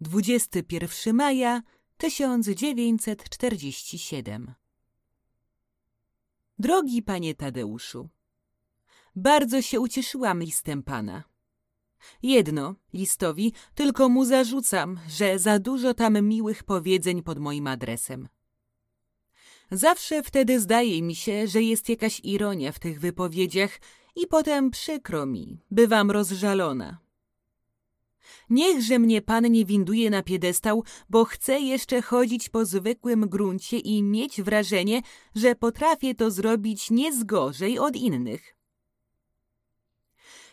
Dwudziesty pierwszy maja tysiąc dziewięćset czterdzieści siedem. Drogi panie Tadeuszu, bardzo się ucieszyłam listem pana. Jedno, listowi, tylko mu zarzucam, że za dużo tam miłych powiedzeń pod moim adresem. Zawsze wtedy zdaje mi się, że jest jakaś ironia w tych wypowiedziach i potem przykro mi, bywam rozżalona. Niechże mnie pan nie winduje na piedestał, bo chcę jeszcze chodzić po zwykłym gruncie i mieć wrażenie, że potrafię to zrobić nie zgorzej od innych.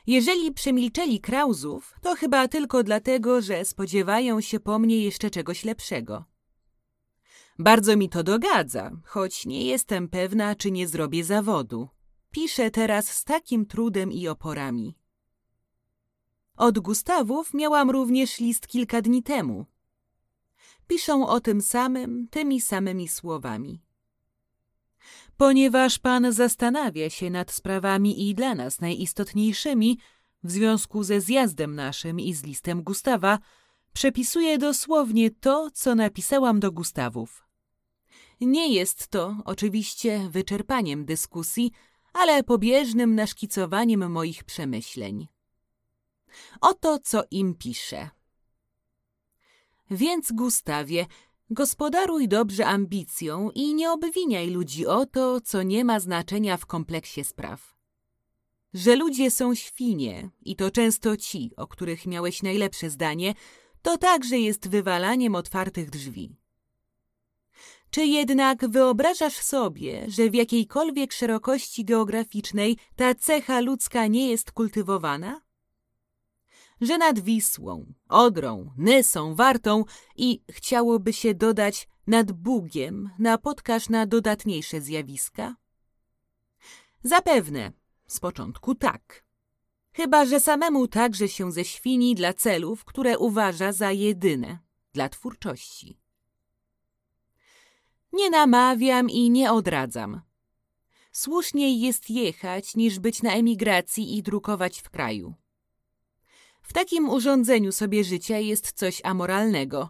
Jeżeli przemilczeli Krauzów, to chyba tylko dlatego, że spodziewają się po mnie jeszcze czegoś lepszego. Bardzo mi to dogadza, choć nie jestem pewna, czy nie zrobię zawodu. Piszę teraz z takim trudem i oporami. Od Gustawów miałam również list kilka dni temu. Piszą o tym samym, tymi samymi słowami. Ponieważ pan zastanawia się nad sprawami i dla nas najistotniejszymi, w związku ze zjazdem naszym i z listem Gustawa, przepisuję dosłownie to, co napisałam do Gustawów. Nie jest to, oczywiście, wyczerpaniem dyskusji, ale pobieżnym naszkicowaniem moich przemyśleń. Oto co im pisze. Więc, Gustawie, gospodaruj dobrze ambicją i nie obwiniaj ludzi o to, co nie ma znaczenia w kompleksie spraw. Że ludzie są świnie i to często ci, o których miałeś najlepsze zdanie, to także jest wywalaniem otwartych drzwi. Czy jednak wyobrażasz sobie, że w jakiejkolwiek szerokości geograficznej ta cecha ludzka nie jest kultywowana? Że nad Wisłą, Odrą, Nysą, Wartą i chciałoby się dodać nad Bugiem napotkasz na dodatniejsze zjawiska? Zapewne, z początku tak. Chyba, że samemu także się ze świni dla celów, które uważa za jedyne, dla twórczości. Nie namawiam i nie odradzam. Słuszniej jest jechać, niż być na emigracji i drukować w kraju. W takim urządzeniu sobie życia jest coś amoralnego.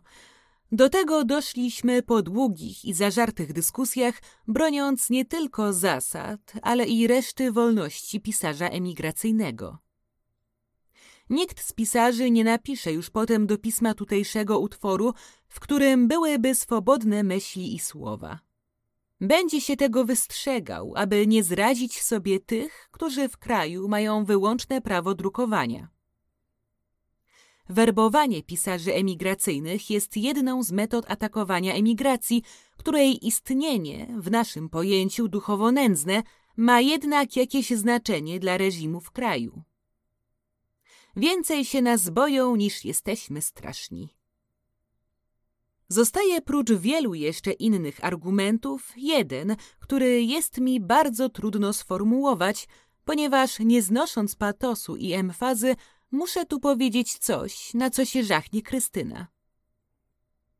Do tego doszliśmy po długich i zażartych dyskusjach, broniąc nie tylko zasad, ale i reszty wolności pisarza emigracyjnego. Nikt z pisarzy nie napisze już potem do pisma tutejszego utworu, w którym byłyby swobodne myśli i słowa. Będzie się tego wystrzegał, aby nie zrazić sobie tych, którzy w kraju mają wyłączne prawo drukowania. Werbowanie pisarzy emigracyjnych jest jedną z metod atakowania emigracji, której istnienie, w naszym pojęciu duchowo nędzne, ma jednak jakieś znaczenie dla reżimu w kraju. Więcej się nas boją, niż jesteśmy straszni. Zostaje prócz wielu jeszcze innych argumentów jeden, który jest mi bardzo trudno sformułować, ponieważ nie znosząc patosu i emfazy, muszę tu powiedzieć coś, na co się żachnie Krystyna.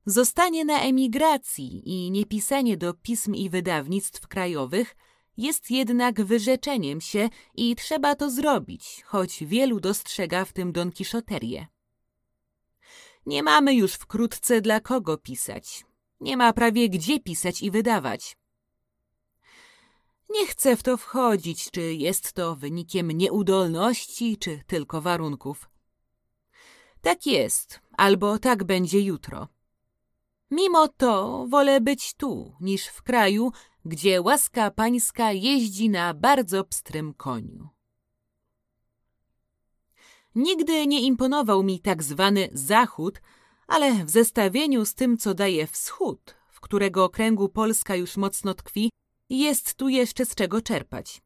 Zostanie na emigracji i niepisanie do pism i wydawnictw krajowych jest jednak wyrzeczeniem się i trzeba to zrobić, choć wielu dostrzega w tym Don Kiszoterię. Nie mamy już wkrótce dla kogo pisać. Nie ma prawie gdzie pisać i wydawać. Nie chcę w to wchodzić, czy jest to wynikiem nieudolności, czy tylko warunków. Tak jest, albo tak będzie jutro. Mimo to wolę być tu, niż w kraju, gdzie łaska pańska jeździ na bardzo pstrym koniu. Nigdy nie imponował mi tak zwany Zachód, ale w zestawieniu z tym, co daje Wschód, w którego okręgu Polska już mocno tkwi, jest tu jeszcze z czego czerpać.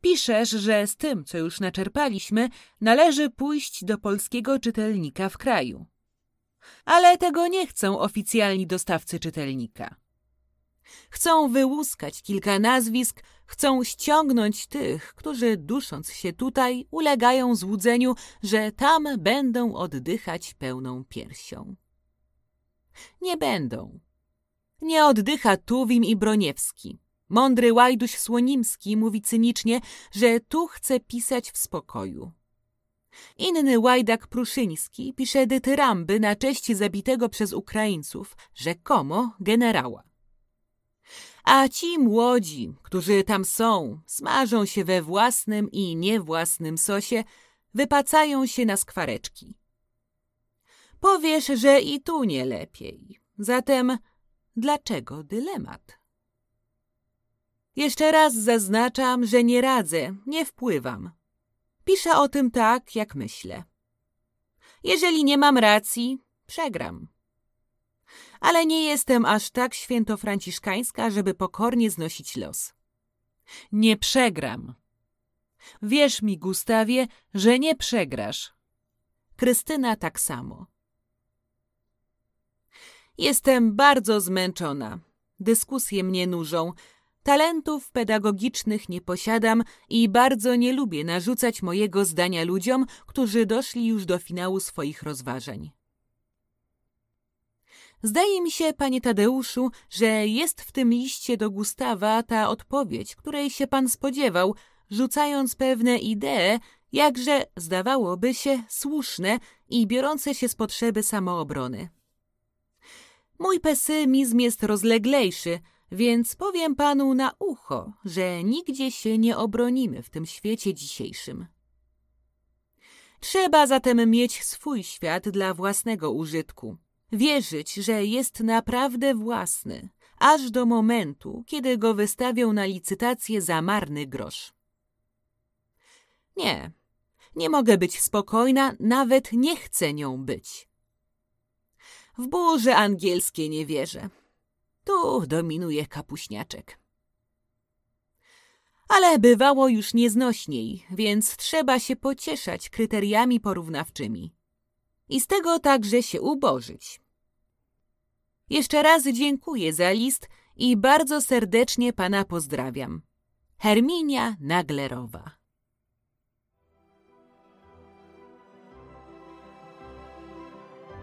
Piszesz, że z tym, co już naczerpaliśmy, należy pójść do polskiego czytelnika w kraju. Ale tego nie chcą oficjalni dostawcy czytelnika. Chcą wyłuskać kilka nazwisk, chcą ściągnąć tych, którzy dusząc się tutaj, ulegają złudzeniu, że tam będą oddychać pełną piersią. Nie będą. Nie oddycha Tuwim i Broniewski. Mądry Łajduś Słonimski mówi cynicznie, że tu chce pisać w spokoju. Inny łajdak Pruszyński pisze dytyramby na cześć zabitego przez Ukraińców, rzekomo generała. A ci młodzi, którzy tam są, smażą się we własnym i niewłasnym sosie, wypacają się na skwareczki. Powiesz, że i tu nie lepiej. Zatem dlaczego dylemat? Jeszcze raz zaznaczam, że nie radzę, nie wpływam. Piszę o tym tak, jak myślę. Jeżeli nie mam racji, przegram. Ale nie jestem aż tak świętofranciszkańska, żeby pokornie znosić los. Nie przegram. Wierz mi, Gustawie, że nie przegrasz. Krystyna tak samo. Jestem bardzo zmęczona. Dyskusje mnie nużą, Talentów pedagogicznych nie posiadam i bardzo nie lubię narzucać mojego zdania ludziom, którzy doszli już do finału swoich rozważań. Zdaje mi się, panie Tadeuszu, że jest w tym liście do Gustawa ta odpowiedź, której się pan spodziewał, rzucając pewne idee, jakże zdawałoby się słuszne i biorące się z potrzeby samoobrony. Mój pesymizm jest rozleglejszy, więc powiem panu na ucho, że nigdzie się nie obronimy w tym świecie dzisiejszym. Trzeba zatem mieć swój świat dla własnego użytku, wierzyć, że jest naprawdę własny, aż do momentu, kiedy go wystawią na licytację za marny grosz. Nie, nie mogę być spokojna, nawet nie chcę nią być. W burze angielskie nie wierzę. Tu dominuje kapuśniaczek. Ale bywało już nieznośniej, więc trzeba się pocieszać kryteriami porównawczymi. I z tego także się ubożyć. Jeszcze raz dziękuję za list i bardzo serdecznie pana pozdrawiam. Herminia Naglerowa